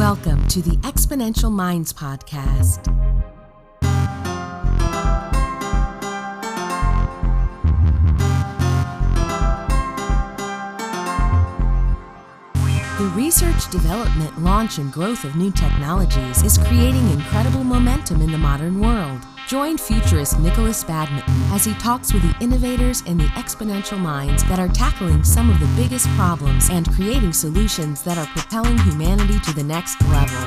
Welcome to the Exponential Minds Podcast. The research, development, launch, and growth of new technologies is creating incredible momentum in the modern world. Join futurist Nikolas Badminton as he talks with the innovators and the exponential minds that are tackling some of the biggest problems and creating solutions that are propelling humanity to the next level.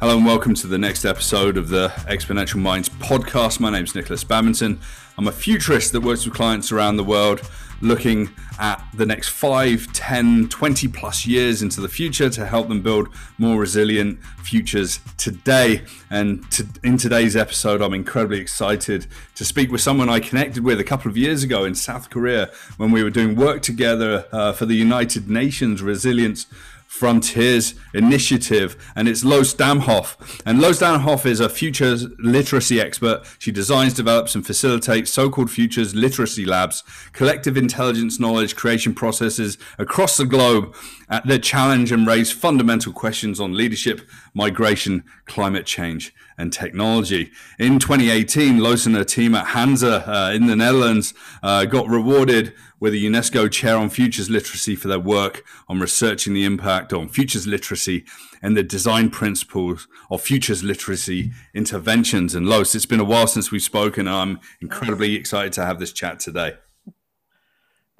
Hello and welcome to the next episode of the Exponential Minds podcast. My name is Nikolas Badminton. I'm a futurist that works with clients around the world looking at the next 5, 10, 20 plus years into the future to help them build more resilient futures today. And to, in today's episode, I'm incredibly excited to speak with someone I connected with a couple of years ago in South Korea when we were doing work together uh, for the United Nations Resilience Frontiers Initiative, and it's Loes Damhof. And Loes Damhof is a futures literacy expert. She designs, develops, and facilitates so called futures literacy labs, collective intelligence knowledge creation processes across the globe that challenge and raise fundamental questions on leadership, migration, climate change, and technology. In 2018, Loes and her team at Hanze uh, in the Netherlands uh, got rewarded with a UNESCO Chair on Futures Literacy for their work on researching the impact on futures literacy and the design principles of futures literacy interventions. And Loes, it's been a while since we've spoken. I'm incredibly excited to have this chat today.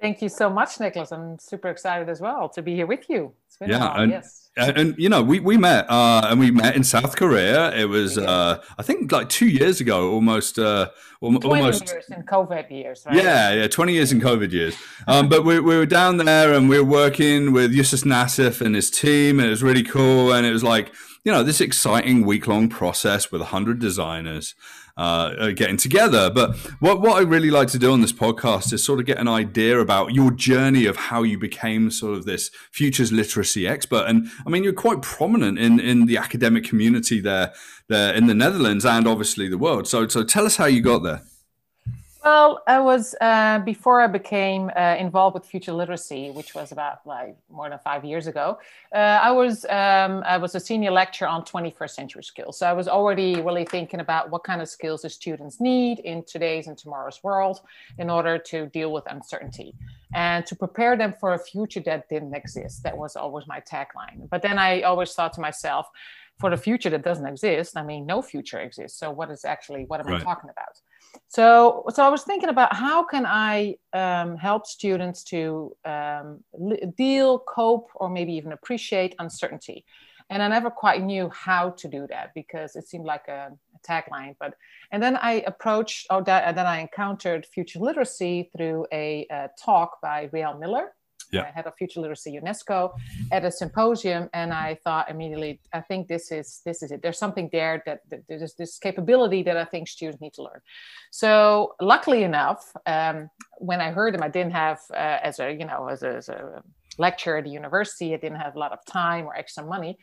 Thank you so much, Nikolas. I'm super excited as well to be here with you. yeah, and, yes. And, and you know, we, we met uh, and we met in South Korea. It was uh, I think like two years ago, almost uh, almost years in COVID years, right? Yeah, yeah, twenty years in COVID years. Um, but we, we were down there and we were working with Yusuf Nassif and his team, and it was really cool. And it was like you know this exciting week long process with hundred designers uh, getting together. But what, what I really like to do on this podcast is sort of get an idea about your journey of how you became sort of this futures literacy expert. And I mean, you're quite prominent in, in the academic community there, there in the Netherlands and obviously the world. So, so tell us how you got there. Well, I was uh, before I became uh, involved with future literacy, which was about like more than five years ago. Uh, I was um, I was a senior lecturer on 21st century skills, so I was already really thinking about what kind of skills the students need in today's and tomorrow's world in order to deal with uncertainty and to prepare them for a future that didn't exist. That was always my tagline. But then I always thought to myself, for the future that doesn't exist, I mean, no future exists. So what is actually what am right. I talking about? So, so I was thinking about how can I um, help students to um, deal, cope, or maybe even appreciate uncertainty. And I never quite knew how to do that because it seemed like a, a tagline. But and then I approached, oh, that, and then I encountered future literacy through a, a talk by Riel Miller, yeah. head of future literacy UNESCO, at a symposium, and I thought immediately, I think this is this is it. There's something there that, that there's this capability that I think students need to learn. So luckily enough, um, when I heard them, I didn't have uh, as a you know as a, as a lecturer at the university, I didn't have a lot of time or extra money.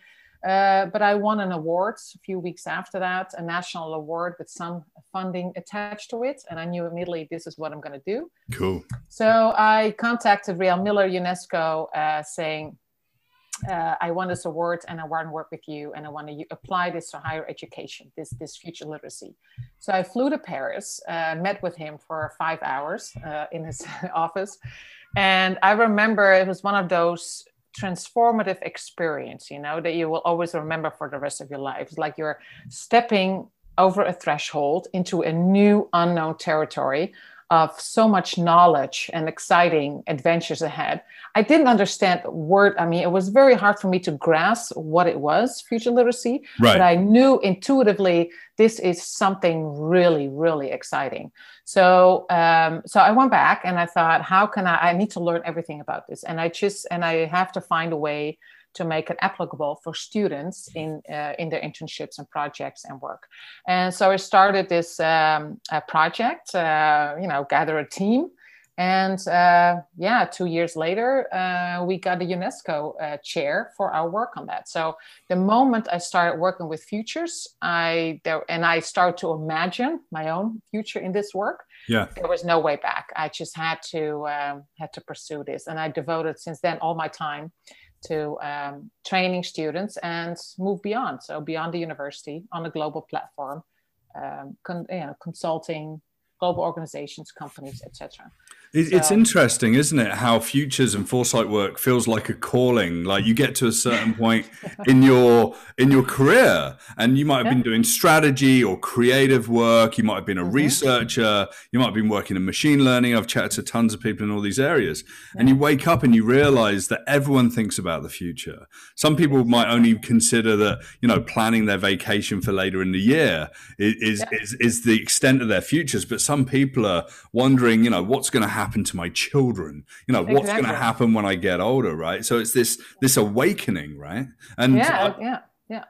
Uh, but I won an award a few weeks after that, a national award with some funding attached to it. And I knew immediately this is what I'm going to do. Cool. So I contacted Riel Miller UNESCO uh, saying, uh, I won this award and I want to work with you and I want to apply this to higher education, this, this future literacy. So I flew to Paris, uh, met with him for five hours uh, in his office. And I remember it was one of those transformative experience, you know, that you will always remember for the rest of your life. It's like you're stepping over a threshold into a new unknown territory of so much knowledge and exciting adventures ahead. I didn't understand the word. I mean, it was very hard for me to grasp what it was, future literacy. Right. But I knew intuitively this is something really, really exciting. So, um, so I went back and I thought, how can I? I need to learn everything about this, and I just and I have to find a way to make it applicable for students in uh, in their internships and projects and work. And so I started this um, project, uh, you know, gather a team And uh, yeah, two years later, uh, we got a UNESCO uh, chair for our work on that. So the moment I started working with futures, I there, and I started to imagine my own future in this work. Yeah, there was no way back. I just had to um, had to pursue this, and I devoted since then all my time to um, training students and move beyond. So beyond the university on a global platform, um, con- you know, consulting global organizations, companies, etc. It's interesting, isn't it? How futures and foresight work feels like a calling. Like you get to a certain point in your in your career, and you might have been doing strategy or creative work. You might have been a mm-hmm. researcher. You might have been working in machine learning. I've chatted to tons of people in all these areas, and you wake up and you realize that everyone thinks about the future. Some people might only consider that you know planning their vacation for later in the year is is, is, is the extent of their futures, but some people are wondering, you know, what's going to happen to my children? You know, what's going to happen when I get older, right? So it's this this awakening, right? And yeah, I, yeah, yeah.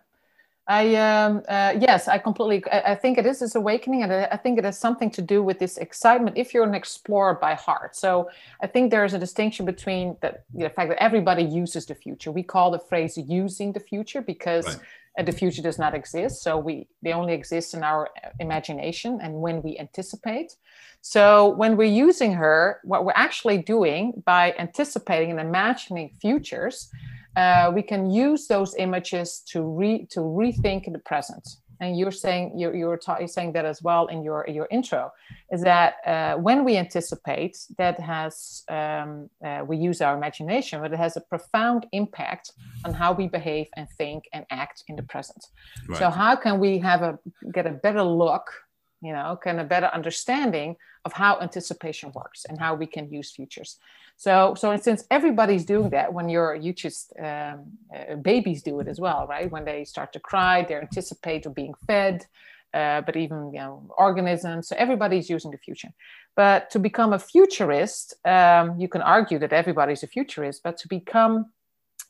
I um, uh, yes, I completely. I, I, think it is this awakening, and I think it has something to do with this excitement. If you're an explorer by heart, so I think there is a distinction between the, the fact that everybody uses the future. We call the phrase "using the future" because. Right the future does not exist. So we they only exist in our imagination and when we anticipate. So when we're using her what we're actually doing by anticipating and imagining futures uh, we can use those images to re to rethink the present and you're saying you're, you're, ta- you're, saying that as well in your your intro is that uh, when we anticipate that has um, uh, we use our imagination but it has a profound impact on how we behave and think and act in the present right. so how can we have a get a better look you know kind of better understanding of how anticipation works and how we can use futures. So so since everybody's doing that when you're you just um, uh, babies do it as well right? When they start to cry they anticipate of being fed uh, but even you know organisms. So everybody's using the future. But to become a futurist um, you can argue that everybody's a futurist but to become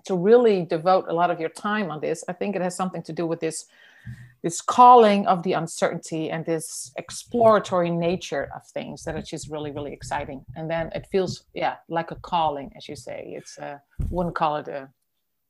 to really devote a lot of your time on this i think it has something to do with this this calling of the uncertainty and this exploratory nature of things that it's just really really exciting. And then it feels yeah like a calling as you say. It's uh, wouldn't call it a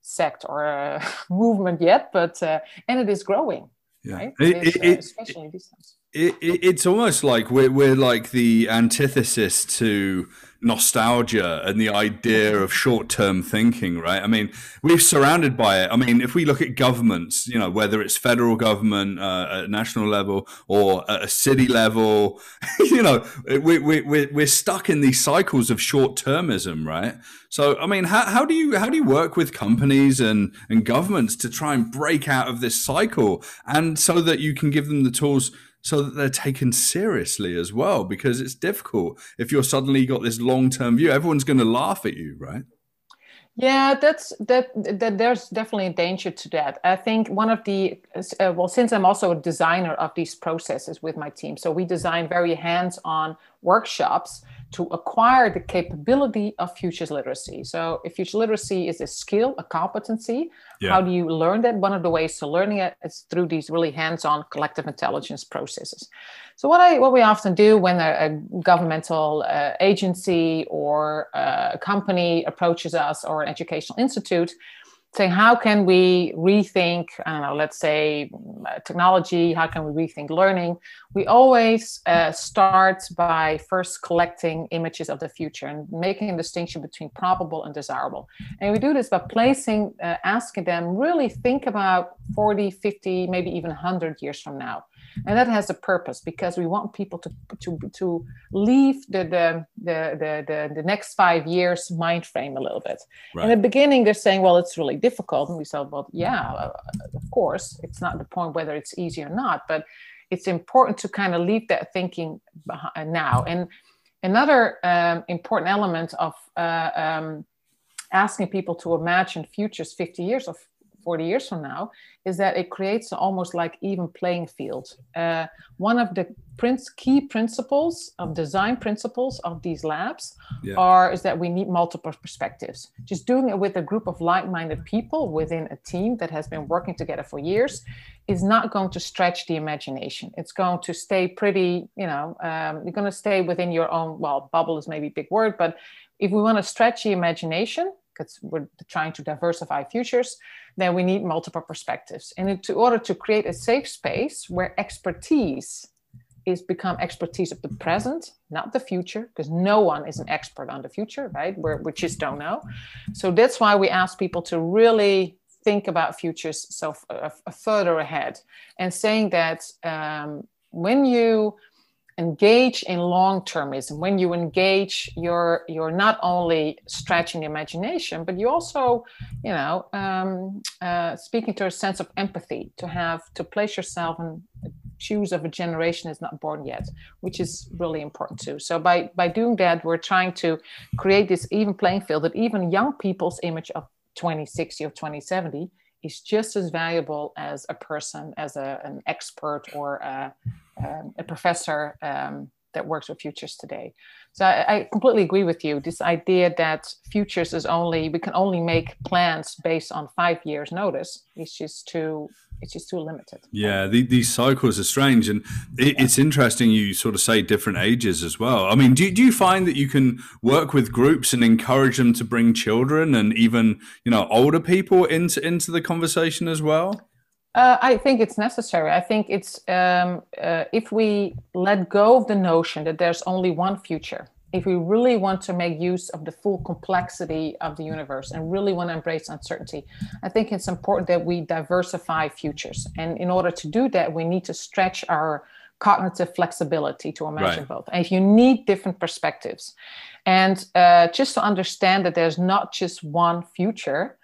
sect or a movement yet but uh, and it is growing yeah. right? it, it, is, uh, it, especially these times it, it's almost like we're, we're like the antithesis to nostalgia and the idea of short-term thinking right? I mean we're surrounded by it. I mean if we look at governments you know whether it's federal government uh, at national level or at a city level you know we, we, we're, we're stuck in these cycles of short-termism right? So i mean how, how do you how do you work with companies and and governments to try and break out of this cycle and so that you can give them the tools so that they're taken seriously as well because it's difficult. If you're suddenly got this long-term view everyone's going to laugh at you right? Yeah that's that, that there's definitely a danger to that. I think one of the uh, well since i'm also a designer of these processes with my team so we design very hands-on workshops to acquire the capability of futures literacy. So, if futures literacy is a skill, a competency, yeah. how do you learn that? One of the ways to learning it is through these really hands-on collective intelligence processes. So, what I what we often do when a, a governmental uh, agency or uh, a company approaches us or an educational institute saying how can we rethink i don't know let's say technology? How can we rethink learning? We always uh, start by first collecting images of the future and making a distinction between probable and desirable. And we do this by placing uh, asking them really think about 40 50 maybe even 100 years from now and that has a purpose because we want people to to to leave the the the the, the, the next five years mind frame a little bit. Right. In the beginning, they're saying, "Well, it's really difficult," and we said, "Well, yeah, uh, of course, it's not the point whether it's easy or not, but." It's important to kind of leave that thinking behind now. And another um, important element of uh, um, asking people to imagine futures 50 years of 40 years from now is that it creates almost like even playing field. Uh, one of the prince, key principles of design principles of these labs yeah. are is that we need multiple perspectives. Just doing it with a group of like-minded people within a team that has been working together for years is not going to stretch the imagination. It's going to stay pretty, you know, um, you're going to stay within your own. Well, bubble is maybe a big word, but if we want to stretch the imagination because we're trying to diversify futures, then we need multiple perspectives. And in order to create a safe space where expertise is become expertise of the present, not the future, because no one is an expert on the future, right? We're, we just don't know. So that's why we ask people to really think about futures so uh, further ahead and saying that um, when you engage in long-termism. When you engage you're you're not only stretching imagination but you also you know um, uh, speaking to a sense of empathy to have to place yourself in shoes of a generation is not born yet which is really important too. So by by doing that we're trying to create this even playing field that even young people's image of 2060 or 2070 is just as valuable as a person, as a, an expert or a, um, a professor um, that works with futures today. So I, I, completely agree with you. This idea that futures is only we can only make plans based on five years notice is just too it's just too limited. Yeah, the, these cycles are strange, and it, yeah. it's interesting. You sort of say different ages as well. I mean, do do you find that you can work with groups and encourage them to bring children and even you know older people into into the conversation as well? Uh, I think it's necessary. I think it's um, uh, if we let go of the notion that there's only one future, if we really want to make use of the full complexity of the universe and really want to embrace uncertainty, I think it's important that we diversify futures. And in order to do that, we need to stretch our cognitive flexibility to imagine right. both. And if you need different perspectives, and uh, just to understand that there's not just one future,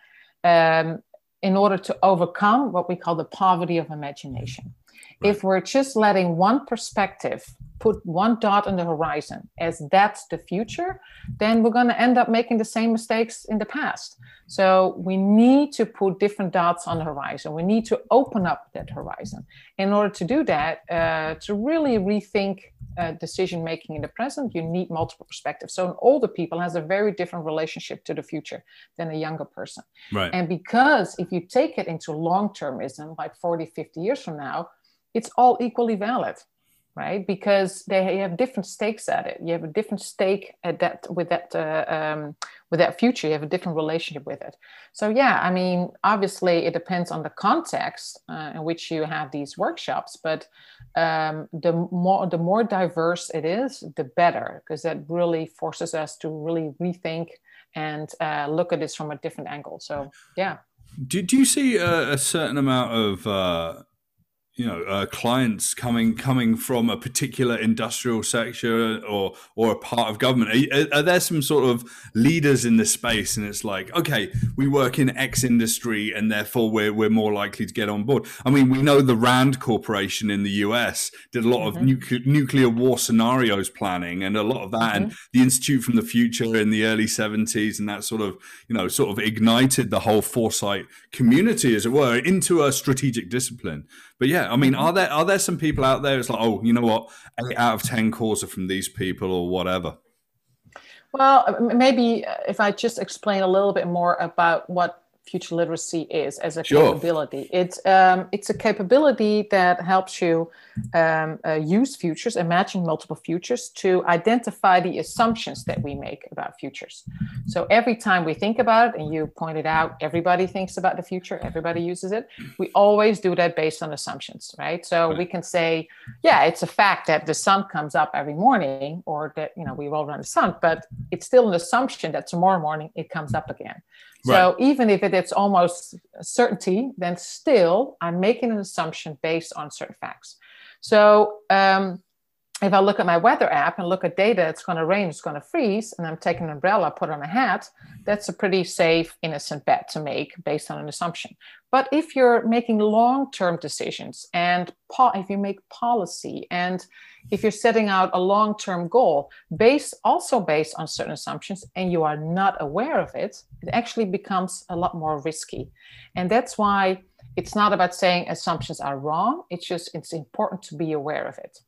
um, in order to overcome what we call the poverty of imagination. Right. If we're just letting one perspective put one dot on the horizon as that's the future, then we're going to end up making the same mistakes in the past. So we need to put different dots on the horizon. We need to open up that horizon. In order to do that, uh, to really rethink uh, decision making in the present, you need multiple perspectives. So an older people has a very different relationship to the future than a younger person. Right. And because if you take it into long termism, like 40, 50 years from now, it's all equally valid right? Because they have different stakes at it. You have a different stake at that with that uh, um, with that future. You have a different relationship with it. So yeah i mean obviously it depends on the context uh, in which you have these workshops but um, the more the more diverse it is the better because that really forces us to really rethink and uh, look at this from a different angle. So yeah. Do, do you see a, a certain amount of uh, you know uh, clients coming coming from a particular industrial sector or or a part of government. Are, are, there some sort of leaders in the space? And it's like okay we work in x industry and therefore we're, we're more likely to get on board. I mean we know the rand corporation in the us did a lot mm-hmm. of nuclear war scenarios planning and a lot of that. Mm-hmm. and the institute from the future in the early 70s and that sort of you know sort of ignited the whole foresight community as it were into a strategic discipline but yeah, I mean, mm-hmm. are there are there some people out there? It's like, oh, you know what, eight out of ten calls are from these people or whatever. Well, maybe if I just explain a little bit more about what future literacy is as a sure. capability. It's um, it's a capability that helps you um, uh, use futures, imagine multiple futures to identify the assumptions that we make about futures. So every time we think about it, and you pointed out, everybody thinks about the future, everybody uses it. We always do that based on assumptions, right? So right. we can say, yeah, it's a fact that the sun comes up every morning, or that you know we roll around the sun, but it's still an assumption that tomorrow morning it comes up again. So right. even if it, it's almost certainty, then still I'm making an assumption based on certain facts. So um, if I look at my weather app and look at data, it's going to rain, it's going to freeze, and I'm taking an umbrella, put on a hat, that's a pretty safe, innocent bet to make based on an assumption. But if you're making long term decisions and po- if you make policy and if you're setting out a long term goal based also based on certain assumptions and you are not aware of it, it actually becomes a lot more risky. And that's why it's not about saying assumptions are wrong, it's just it's important to be aware of it.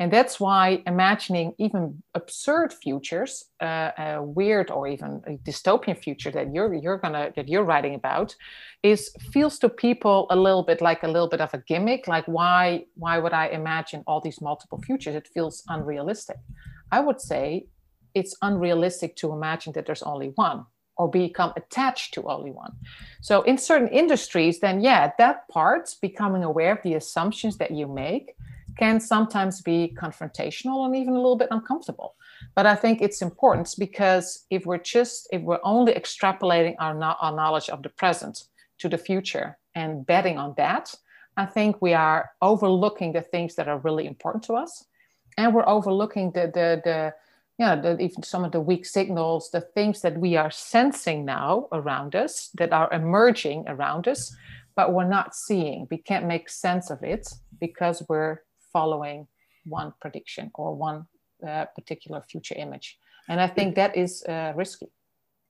And that's why imagining even absurd futures, uh, a weird or even a dystopian future that you're you're gonna that you're writing about, is feels to people a little bit like a little bit of a gimmick. Like why why would I imagine all these multiple futures? It feels unrealistic. I would say it's unrealistic to imagine that there's only one or become attached to only one. So in certain industries, then yeah, that part, becoming aware of the assumptions that you make can sometimes be confrontational and even a little bit uncomfortable. But I think it's important because if we're just, if we're only extrapolating our, no, our knowledge of the present to the future and betting on that, I think we are overlooking the things that are really important to us. And we're overlooking the, the, the, know, the, even some of the weak signals, the things that we are sensing now around us that are emerging around us, but we're not seeing. We can't make sense of it because we're following one prediction or one uh, particular future image. And I think that is uh, risky.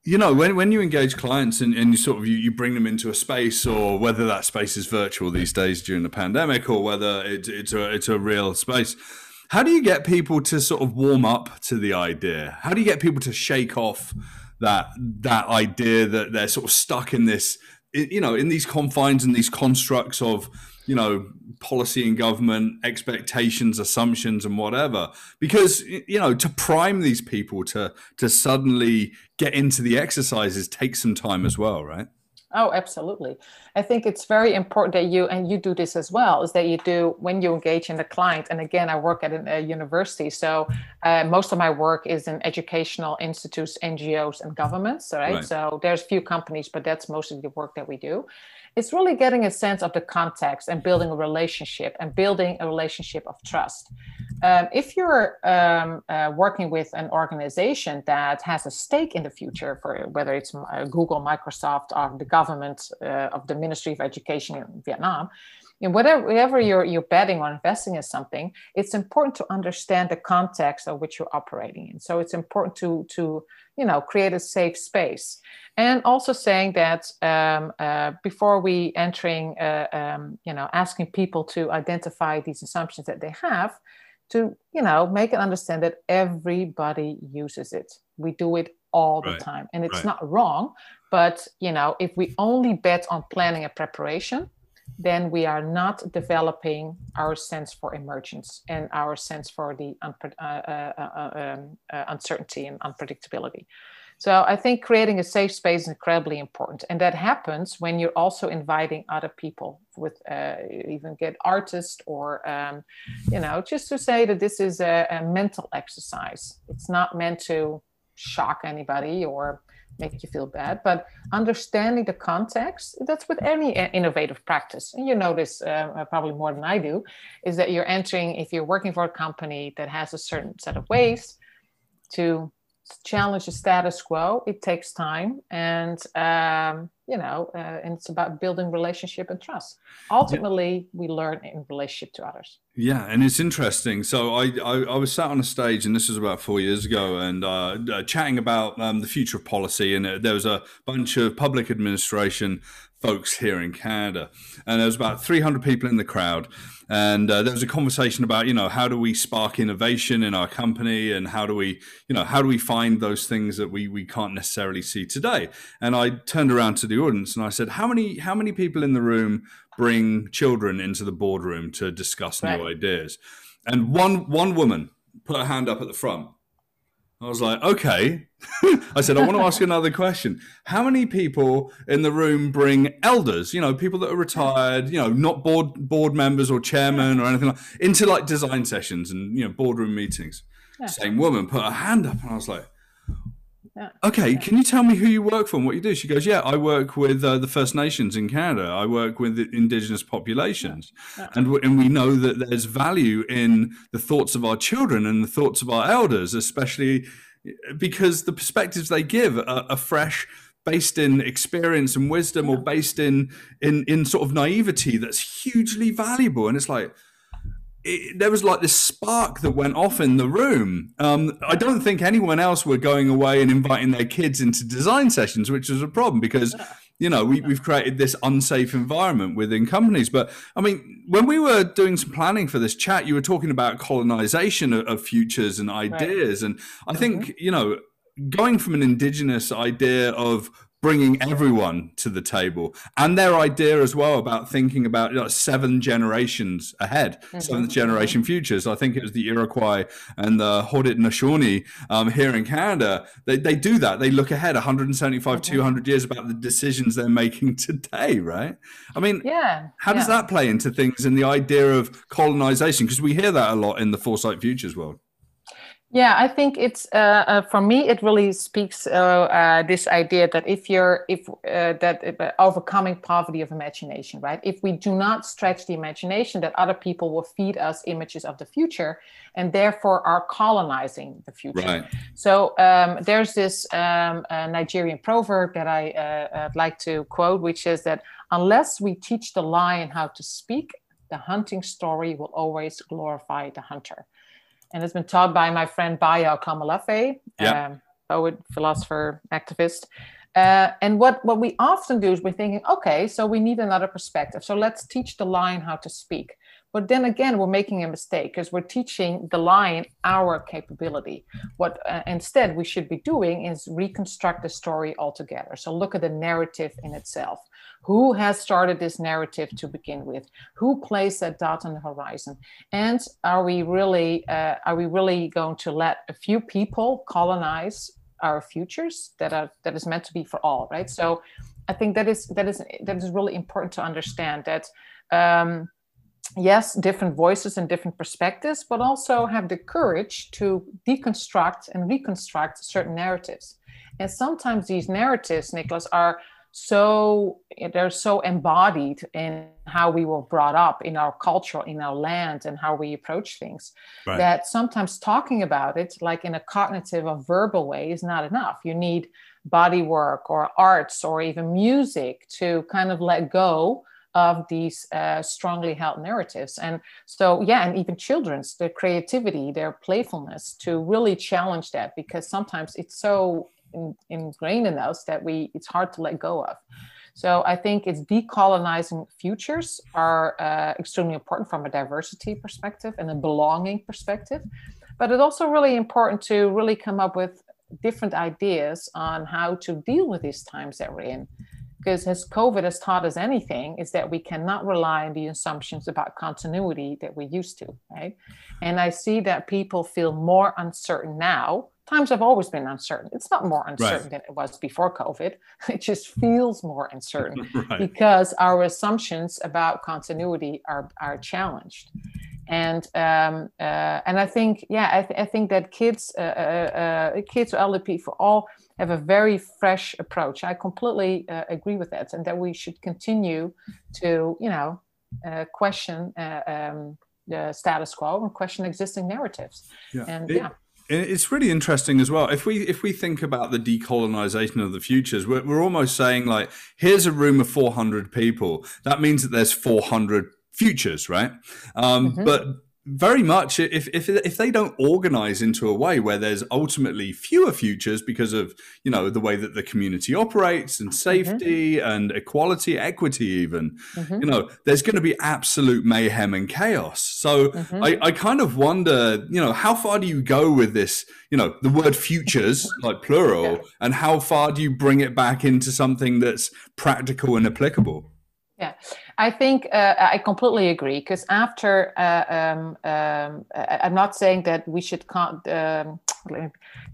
You know, when, when you engage clients and, and you sort of you, you bring them into a space, or whether that space is virtual these days during the pandemic, or whether it, it's a it's a real space, how do you get people to sort of warm up to the idea? How do you get people to shake off that that idea that they're sort of stuck in this, you know, in these confines and these constructs of you know policy and government expectations assumptions and whatever because you know to prime these people to to suddenly get into the exercises takes some time as well right oh absolutely. I think it's very important that you and you do this as well is that you do when you engage in the client. And again i work at a university so uh, most of my work is in educational institutes ngos and governments right? right. So there's few companies but that's mostly the work that we do it's really getting a sense of the context and building a relationship and building a relationship of trust. Um, if you're um, uh, working with an organization that has a stake in the future, for whether it's uh, Google, Microsoft, or the government uh, of the Ministry of Education in Vietnam, in whatever, whatever you're, you're betting or investing in something, it's important to understand the context of which you're operating in. So it's important to, to you know, create a safe space. And also saying that um, uh, before we entering, uh, um, you know, asking people to identify these assumptions that they have, to, you know, make it understand that everybody uses it. We do it all the time. And it's right. not wrong. But, you know, if we only bet on planning and preparation, then we are not developing our sense for emergence and our sense for the unpre- uh, uh, uh, um, uh, uncertainty and unpredictability. So I think creating a safe space is incredibly important, and that happens when you're also inviting other people, with uh, even get artists or um, you know just to say that this is a, a mental exercise. It's not meant to shock anybody or make you feel bad but understanding the context that's with any innovative practice. And you know this uh, uh, probably more than i do is that you're entering if you're working for a company that has a certain set of ways to challenge the status quo it takes time. And um, you know uh, and it's about building relationship and trust ultimately yeah. we learn in relationship to others yeah and it's interesting so I, I, I was sat on a stage and this was about four years ago and uh, uh, chatting about um, the future of policy and uh, there was a bunch of public administration folks here in Canada. And there was about 300 people in the crowd. And uh, there was a conversation about, you know, how do we spark innovation in our company and how do we, you know, how do we find those things that we, we can't necessarily see today? And I turned around to the audience and I said, how many, how many people in the room bring children into the boardroom to discuss right. new ideas? And one, one woman put her hand up at the front I was like, okay. I said, I want to ask another question. How many people in the room bring elders, you know, people that are retired, you know, not board board members or chairman or anything like into like design sessions and, you know, boardroom meetings? Yeah. Same woman put her hand up and I was like, Yeah. Okay, Yeah. can you tell me who you work for and what you do? She goes, Yeah, I work with uh, the First Nations in Canada. I work with the indigenous populations. Yeah. And, w- and we know that there's value in the thoughts of our children and the thoughts of our elders, especially because the perspectives they give are, are fresh based in experience and wisdom or based in in in sort of naivety that's hugely valuable and it's like it, there was like this spark that went off in the room. Um, I don't think anyone else were going away and inviting their kids into design sessions, which was a problem because you know we, we've created this unsafe environment within companies. But I mean, when we were doing some planning for this chat, you were talking about colonization of, of futures and ideas, and I think you know going from an indigenous idea of bringing everyone to the table and their idea as well about thinking about you know, seven generations ahead seventh generation futures. I think it was the iroquois and the haudenosaunee um, here in canada. They, they do that. They look ahead 175 200 years about the decisions they're making today right? I mean Yeah. how does yeah. that play into things and the idea of colonization? Because we hear that a lot in the foresight futures world Yeah, I think it's uh, uh, for me. It really speaks uh, uh, this idea that if you're if uh, that uh, overcoming poverty of imagination, right? If we do not stretch the imagination, that other people will feed us images of the future, and therefore are colonizing the future. right So um, there's this um, uh, Nigerian proverb that I like to quote, which is that unless we teach the lion how to speak, the hunting story will always glorify the hunter. And it's been taught by my friend Bayo Akomolafe, Yeah. um, poet, philosopher, activist. Uh, and what, what we often do is we're thinking, okay, so we need another perspective. So let's teach the lion how to speak. But then again, we're making a mistake because we're teaching the lion our capability. What uh, instead we should be doing is reconstruct the story altogether. So look at the narrative in itself. Who has started this narrative to begin with? Who placed that dot on the horizon? And are we really uh, are we really going to let a few people colonize our futures that are that is meant to be for all, right? So I think that is that is that is really important to understand that. Um, yes, different voices and different perspectives, but also have the courage to deconstruct and reconstruct certain narratives. And sometimes these narratives, Nikolas, are so they're so embodied in how we were brought up in our culture in our land and how we approach things Right. that sometimes talking about it like in a cognitive or verbal way is not enough you need body work or arts or even music to kind of let go of these uh, strongly held narratives and so yeah and even children's their creativity their playfulness to really challenge that because sometimes it's so in, ingrained in us that we it's hard to let go of so i think it's decolonizing futures are uh, extremely important from a diversity perspective and a belonging perspective but it's also really important to really come up with different ideas on how to deal with these times that we're in because as COVID has taught us anything, is that we cannot rely on the assumptions about continuity that we used to, right? And I see that people feel more uncertain now. Times have always been uncertain. It's not more uncertain than it was before COVID. It just feels more uncertain right because our assumptions about continuity are, are challenged. And um, uh, and I think yeah I, th- I think that kids uh, uh, uh, kids or elderly people all have a very fresh approach. I completely uh, agree with that, and that we should continue to you know uh, question uh, um, the status quo and question existing narratives. yeah. And It- yeah, It's really interesting as well. If we if we think about the decolonization of the futures, we're, we're almost saying like, here's a room of 400 people. That means that there's 400 futures, right? Um, Mhm. But very much, if, if if they don't organize into a way where there's ultimately fewer futures because of you know the way that the community operates and safety and equality, equity, even Mhm. you know, there's going to be absolute mayhem and chaos. So Mhm. I, I kind of wonder, you know, how far do you go with this, you know, the word futures, like plural, Yeah. and how far do you bring it back into something that's practical and applicable? Yeah, I think uh, I completely agree. Because after, uh, um, um, I'm not saying that we should con- um,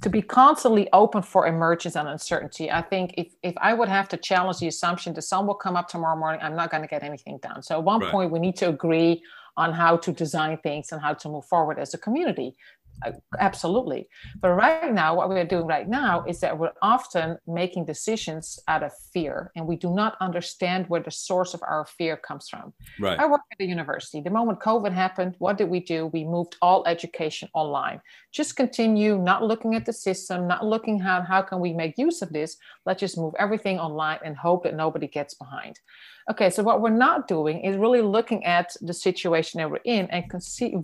to be constantly open for emergence and uncertainty. I think if if I would have to challenge the assumption the sun will come up tomorrow morning, I'm not going to get anything done. So at one Right. point, we need to agree on how to design things and how to move forward as a community. Uh, absolutely. But right now, what we're doing right now is that we're often making decisions out of fear, and we do not understand where the source of our fear comes from. Right. I work at the university. The moment COVID happened, what did we do? We moved all education online. Just continue not looking at the system, not looking how how can we make use of this. Let's just move everything online and hope that nobody gets behind. Okay, so what we're not doing is really looking at the situation that we're in and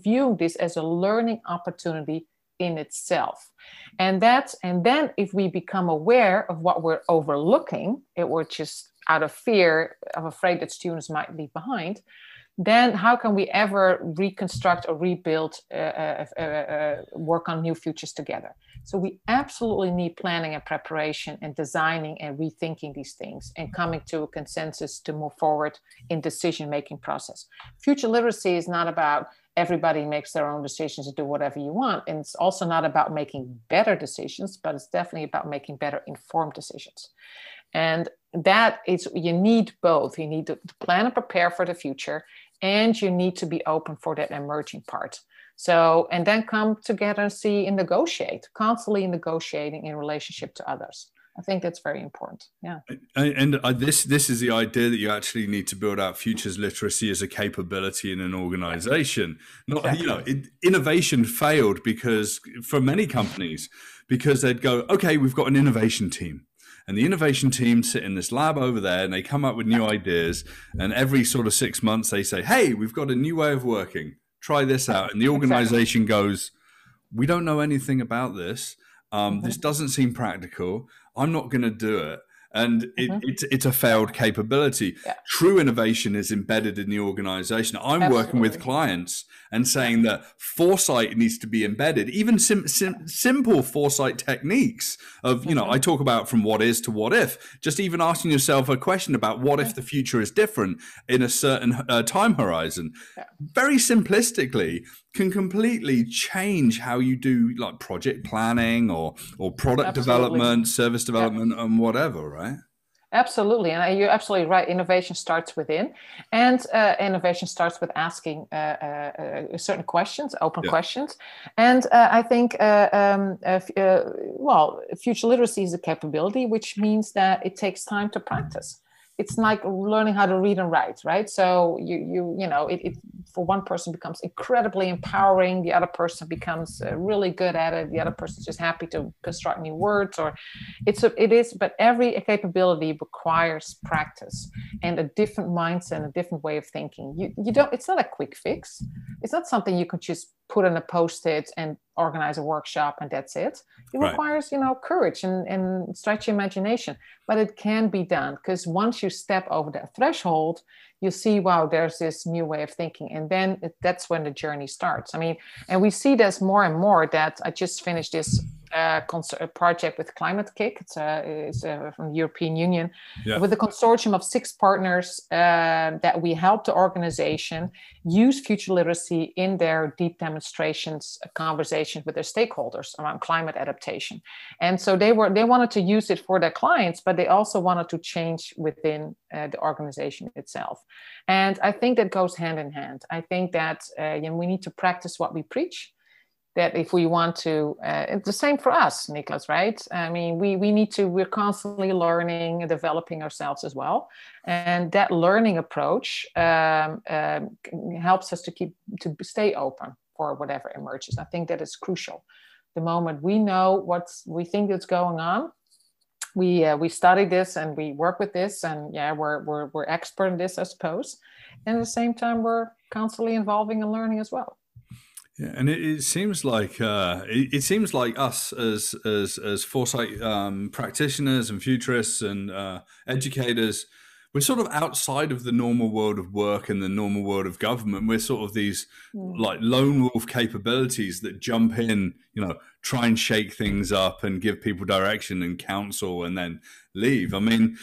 viewing this as a learning opportunity in itself. And that's and then if we become aware of what we're overlooking, it we're just out of fear of afraid that students might leave behind, then how can we ever reconstruct or rebuild, uh, uh, uh, uh, work on new futures together? So we absolutely need planning and preparation and designing and rethinking these things and coming to a consensus to move forward in decision making process. Future literacy is not about everybody makes their own decisions and do whatever you want. And it's also not about making better decisions, but it's definitely about making better informed decisions. And that is, you need both. You need to plan and prepare for the future, and you need to be open for that emerging part. So, and then come together and see and negotiate, constantly negotiating in relationship to others. I think that's very important. Yeah. And, and, uh, this this is the idea that you actually need to build out futures literacy as a capability in an organization. Not exactly. you know, it, innovation failed because for many companies because they'd go, okay, we've got an innovation team and the innovation team sit in this lab over there and they come up with new ideas. And every sort of six months they say hey we've got a new way of working. Try this out. And the organization goes we don't know anything about this. Um, this doesn't seem practical. I'm not going to do it and it, mm-hmm. it's it's a failed capability. Yeah. True innovation is embedded in the organization. I'm Absolutely. working with clients and saying that foresight needs to be embedded, even sim, sim, simple foresight techniques of you know mm-hmm. I talk about from what is to what if. Just even asking yourself a question about what if the future is different in a certain uh, time horizon. Yeah. Very simplistically, can completely change how you do like project planning or or product absolutely. development, service development, yeah. and whatever, right? Absolutely, and you're absolutely right. Innovation starts within, and uh, innovation starts with asking uh, uh, uh certain questions, open yeah. questions. And uh, I think, uh, um, well, future literacy is a capability, which means that it takes time to practice it's like learning how to read and write right? So you you you know it, it for one person becomes incredibly empowering the other person becomes uh, really good at it the other person's just happy to construct new words or it's a, it is but every capability requires practice and a different mindset and a different way of thinking. You you don't it's not a quick fix. It's not something you can just put in a post-it and organize a workshop and that's it it right. requires you know courage and, and stretch imagination but it can be done because once you step over that threshold you see wow there's this new way of thinking and then it, that's when the journey starts i mean and we see this more and more that i just finished this uh, a project with Climate-KIC. It's, uh, it's uh, from the European Union yeah. with a consortium of six partners uh, that we help the organization use future literacy in their deep demonstrations, uh, conversations with their stakeholders around climate adaptation. And so they were they wanted to use it for their clients, but they also wanted to change within uh, the organization itself. And I think that goes hand in hand. I think that you know, we need to practice what we preach that if we want to uh, it's the same for us nikolas right? I mean we we need to we're constantly learning and developing ourselves as well. And that learning approach um, um, helps us to keep to stay open for whatever emerges. I think that is crucial. The moment we know what we think is going on we uh, we study this and we work with this and yeah we're, we're we're expert in this i suppose. And at the same time we're constantly involving and learning as well yeah, and it, it seems like uh, it, it, seems like us as as as foresight um, practitioners and futurists and uh, educators, we're sort of outside of the normal world of work and the normal world of government. We're sort of these mm. like lone wolf capabilities that jump in, you know, try and shake things up and give people direction and counsel, and then leave. I mean,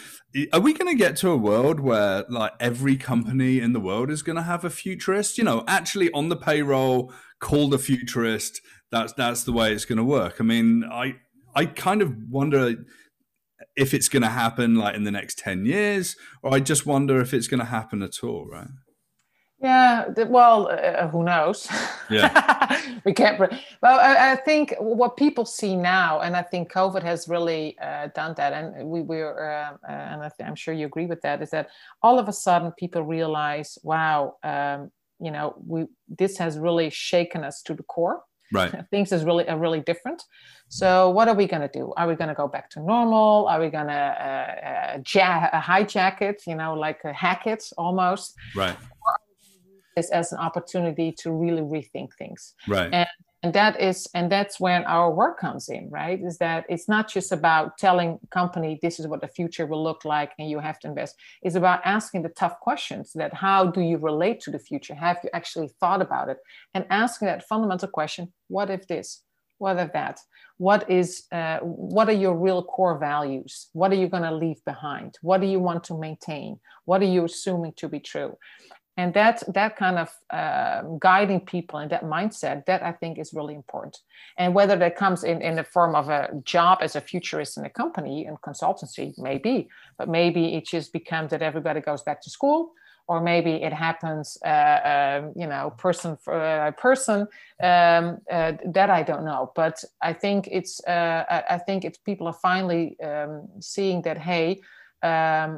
are we going to get to a world where like every company in the world is going to have a futurist? You know, actually on the payroll called a futurist. That's that's the way it's going to work. I mean, I I kind of wonder if it's going to happen like in the next 10 years or i just wonder if it's going to happen at all right Yeah, well, uh, uh, who knows? Yeah, we can't. Well, I, I, think what people see now, and I think COVID has really uh, done that, and we were, uh, uh and I am sure you agree with that, is that all of a sudden people realize, wow, um, you know, we this has really shaken us to the core. Right. Things is really are really different. So what are we going to do? Are we going to go back to normal? Are we going to uh, ja- hijack it? You know, like hack it almost. Right this as an opportunity to really rethink things. Right. And, and that is and that's when our work comes in, right? Is that it's not just about telling company this is what the future will look like and you have to invest. It's about asking the tough questions that how do you relate to the future? Have you actually thought about it? And asking that fundamental question, what if this? what if that what is uh, what are your real core values what are you going to leave behind what do you want to maintain what are you assuming to be true and that that kind of uh, guiding people and that mindset that i think is really important. And whether that comes in in the form of a job as a futurist in a company and consultancy maybe but maybe it just becomes that everybody goes back to school or maybe it happens uh, uh, you know person for uh, person um, uh, that i don't know. But i think it's uh, I, think it's people are finally um, seeing that hey um,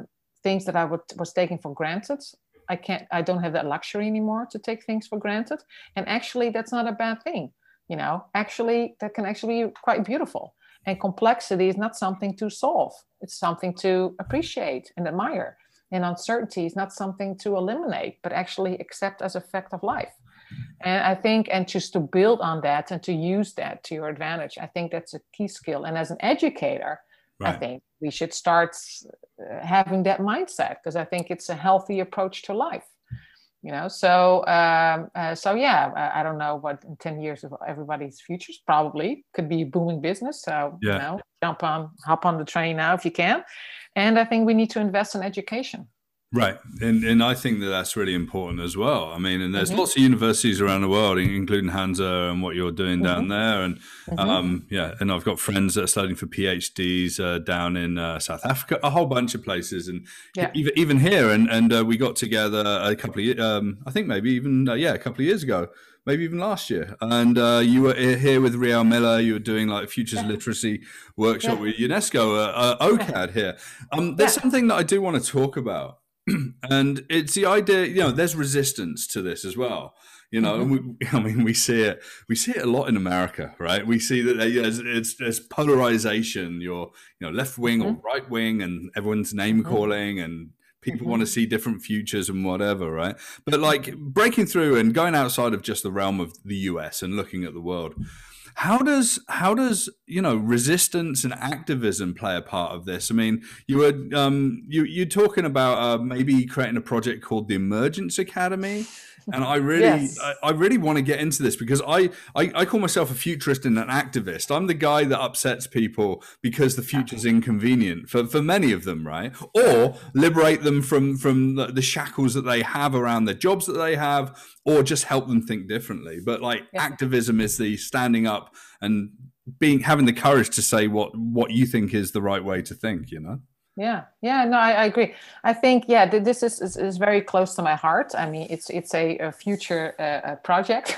things that i would, was taking for granted I can't, I don't have that luxury anymore to take things for granted. And actually, that's not a bad thing. You know, actually, that can actually be quite beautiful. And complexity is not something to solve, it's something to appreciate and admire. And uncertainty is not something to eliminate, but actually accept as a fact of life. And I think, and just to build on that and to use that to your advantage, I think that's a key skill. And as an educator, right. I think we should start uh, having that mindset because I think it's a healthy approach to life. You know, so um, uh, so yeah, I, I, don't know what in ten years of everybody's futures probably could be a booming business. So yeah. you know, jump on, hop on the train now if you can, and I think we need to invest in education. Right, and and I think that that's really important as well. I mean, and there's mm-hmm. lots of universities around the world, including Hanze and what you're doing mm-hmm. down there, and mm-hmm. um, yeah, and I've got friends that are studying for PhDs uh, down in uh, South Africa, a whole bunch of places, and yeah. even even here, and and uh, we got together a couple of, um, I think maybe even uh, yeah, a couple of years ago, maybe even last year, and uh, you were here with Riel Miller. You were doing like a futures yeah. literacy workshop yeah. with UNESCO, uh, OCAD here. Um, there's something that I do want to talk about and it's the idea you know there's resistance to this as well you know mm-hmm. we, i mean we see it we see it a lot in america right we see that there's, it's, there's polarization you're you know left wing mm-hmm. or right wing and everyone's name mm-hmm. calling and people mm-hmm. want to see different futures and whatever right but like breaking through and going outside of just the realm of the us and looking at the world how does how does you know resistance and activism play a part of this? I mean, you were um, you you're talking about uh, maybe creating a project called the Emergence Academy and I really, yes. I, I, really want to get into this because I, I, I, call myself a futurist and an activist. I'm the guy that upsets people because the future's inconvenient for, for many of them, right? Or liberate them from from the, the shackles that they have around the jobs that they have, or just help them think differently. But like yeah. activism is the standing up and being having the courage to say what what you think is the right way to think. You know yeah yeah no i, I agree. I think yeah this is, is, is very close to my heart. I mean it's it's a, a future uh, project.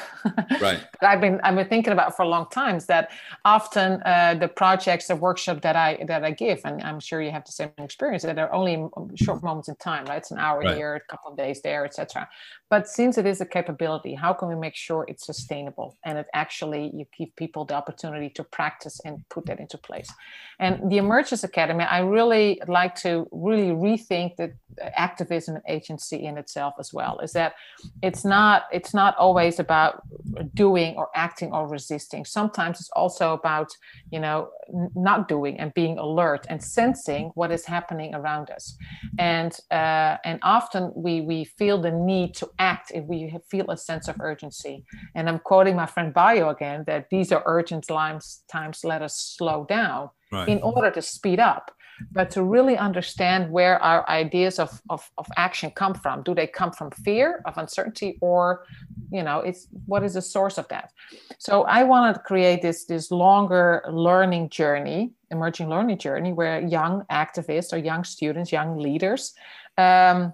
Right. That i've been i've been thinking about for a long time is that often uh, the projects the workshop that i that i give and i'm sure you have the same experience that are only short moments in time right? It's an hour right. here a couple of days there etc but since it is a capability how can we make sure it's sustainable and it actually you give people the opportunity to practice and put that into place? And the emergence academy i really like to really rethink the activism and agency in itself as well is that it's not it's not always about doing or acting or resisting. Sometimes it's also about you know not doing and being alert and sensing what is happening around us. And uh, and often we we feel the need to act if we feel a sense of urgency. And i'm quoting my friend Bayo again that these are urgent times times let us slow down right. in order to speed up. But to really understand where our ideas of, of, of action come from do they come from fear of uncertainty or you know it's what is the source of that? So i wanted to create this this longer learning journey emerging learning journey where young activists or young students young leaders um,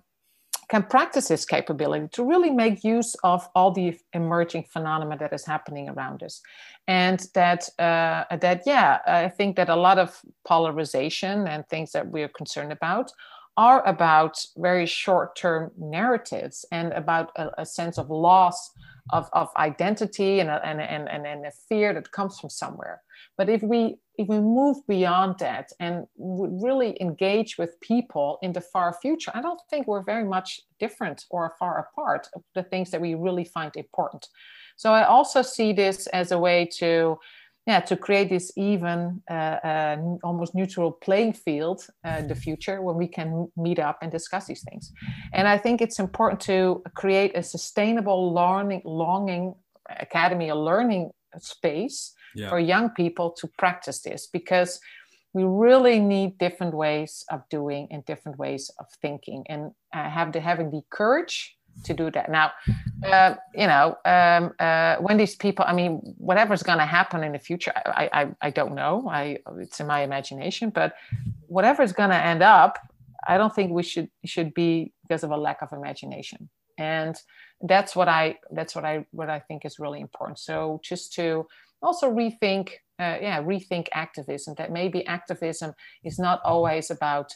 can practice this capability to really make use of all the emerging phenomena that is happening around us. And that uh, that yeah i think that a lot of polarization and things that we're concerned about are about very short-term narratives and about a, a sense of loss of, of identity and a, and, and, and, and a fear that comes from somewhere. But if we if we move beyond that and really engage with people in the far future, I don't think we're very much different or far apart of the things that we really find important. So I also see this as a way to yeah, to create this even, uh, uh, almost neutral playing field uh, the future when we can meet up and discuss these things. And I think it's important to create a sustainable learning, longing academy, a learning space yeah. for young people to practice this because we really need different ways of doing and different ways of thinking and uh, have the having the courage to do that. Now uh, you know um, uh, when these people i mean whatever's going to happen in the future I, I i don't know. I it's in my imagination but whatever's going to end up i don't think we should should be because of a lack of imagination and that's what i that's what i what i think is really important. So just to also rethink uh, yeah rethink activism that maybe activism is not always about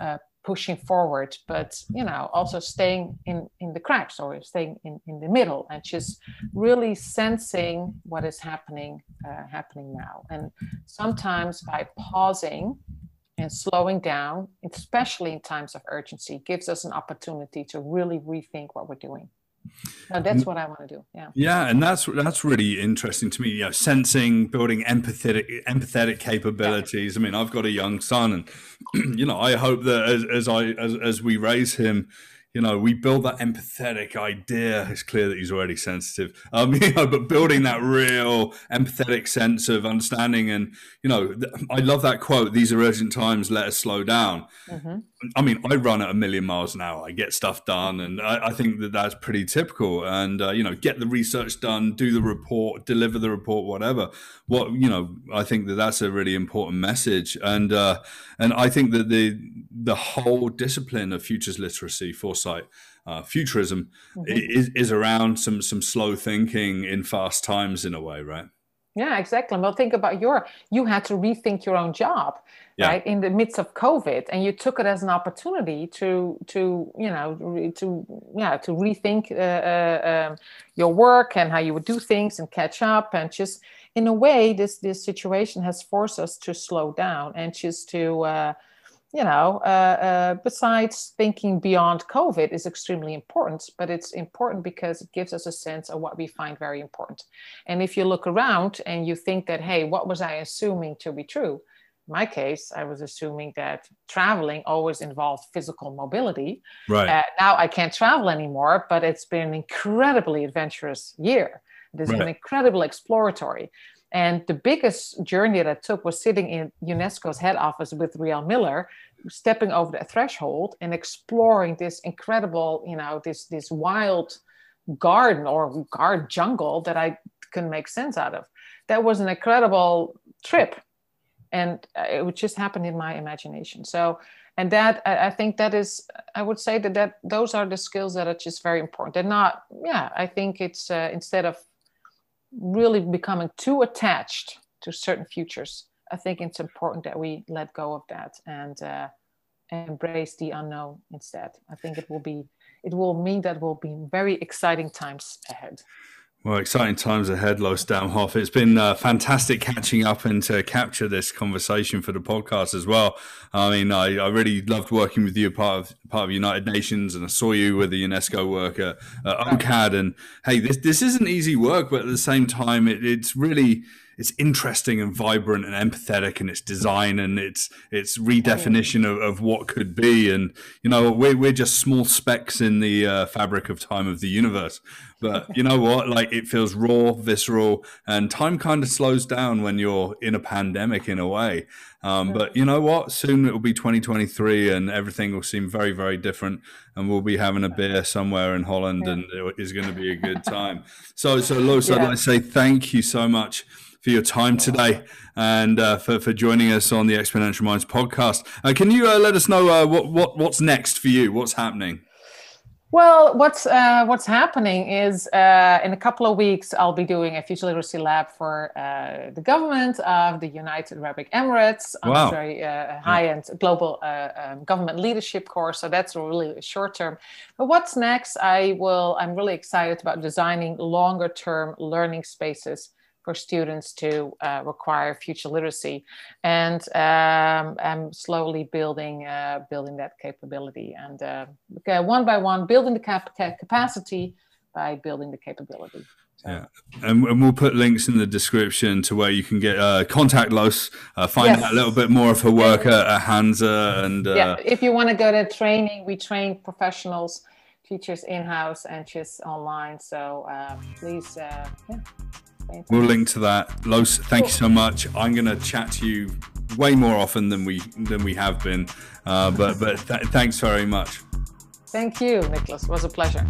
uh, pushing forward but you know also staying in in the cracks or staying in, in the middle and just really sensing what is happening uh, happening now. And sometimes by pausing and slowing down especially in times of urgency gives us an opportunity to really rethink what we're doing no, that's what I want to do. Yeah. Yeah, and that's that's really interesting to me. You know, sensing, building empathetic empathetic capabilities. Yeah. I mean, I've got a young son, and you know, I hope that as, as I as, as we raise him, you know, we build that empathetic idea. It's clear that he's already sensitive, um, you know, but building that real empathetic sense of understanding. And, you know, th- I love that quote, these are urgent times, let us slow down. Mm-hmm. I mean, I run at a million miles an hour. I get stuff done, and I, I think that that's pretty typical. And uh, you know, get the research done, do the report, deliver the report, whatever. What you know, I think that that's a really important message. And uh, and I think that the the whole discipline of futures literacy, foresight, uh, futurism, mm-hmm. is, is around some some slow thinking in fast times in a way, right? Yeah, exactly. Well, think about your, you had to rethink your own job, yeah. right? In the midst of COVID and you took it as an opportunity to, to, you know, to, yeah, to rethink uh, uh, um, your work and how you would do things and catch up and just in a way, this, this situation has forced us to slow down and just to, uh, you know, uh, uh, besides thinking beyond COVID is extremely important, but it's important because it gives us a sense of what we find very important. And if you look around and you think that, hey, what was I assuming to be true? In my case, I was assuming that traveling always involved physical mobility. Right. Uh, now I can't travel anymore, but it's been an incredibly adventurous year. It has right. been incredibly exploratory. And the biggest journey that I took was sitting in UNESCO's head office with Riel Miller, stepping over the threshold and exploring this incredible, you know, this this wild garden or guard jungle that I couldn't make sense out of. That was an incredible trip, and it just happened in my imagination. So, and that I, think that is, I would say that that those are the skills that are just very important. They're not, yeah. I think it's uh, instead of really becoming too attached to certain futures, I think it's important that we let go of that and uh, embrace the unknown instead. I think it will be it will mean that will be very exciting times ahead. Well, exciting times ahead, Loes Damhof. It's been uh, fantastic catching up and to capture this conversation for the podcast as well. I mean, I, I really loved working with you, part of part of United Nations, and I saw you with the UNESCO work at, at UNCAD. And hey, this this isn't easy work, but at the same time, it, it's really it's interesting and vibrant and empathetic in its design and its its redefinition of, of what could be. And you know, we're we're just small specks in the uh, fabric of time of the universe. But you know what? Like it feels raw, visceral, and time kind of slows down when you're in a pandemic in a way. Um, but you know what? Soon it will be 2023, and everything will seem very, very different. And we'll be having a beer somewhere in Holland, and it is going to be a good time. So, so Loes, yeah. I'd like to say thank you so much for your time today and uh, for, for joining us on the Exponential Minds podcast. Uh, can you uh, let us know uh, what, what what's next for you? What's happening? Well, what's uh, what's happening is uh, in a couple of weeks I'll be doing a future literacy lab for uh, the government of the United Arab Emirates on Wow. a very uh, high-end global uh, um, government leadership course. So that's really short term. But what's next? I will. I'm really excited about designing longer-term learning spaces for students to uh, require future literacy, and um, I'm slowly building uh, building that capability, and uh, okay, one by one, building the cap- capacity by building the capability. So, Yeah. And, and we'll put links in the description to where you can get uh, contact Loes, uh, find Yes. out a little bit more of her work at, at Hanze, and uh, yeah, if you want to go to training, we train professionals, teachers in house and just online. So uh, please, uh, yeah. We'll link to that. Loes, thank you so much. I'm going to chat to you way more often than we than we have been, uh, but but th- thanks very much. Thank you, Nikolas. It was a pleasure.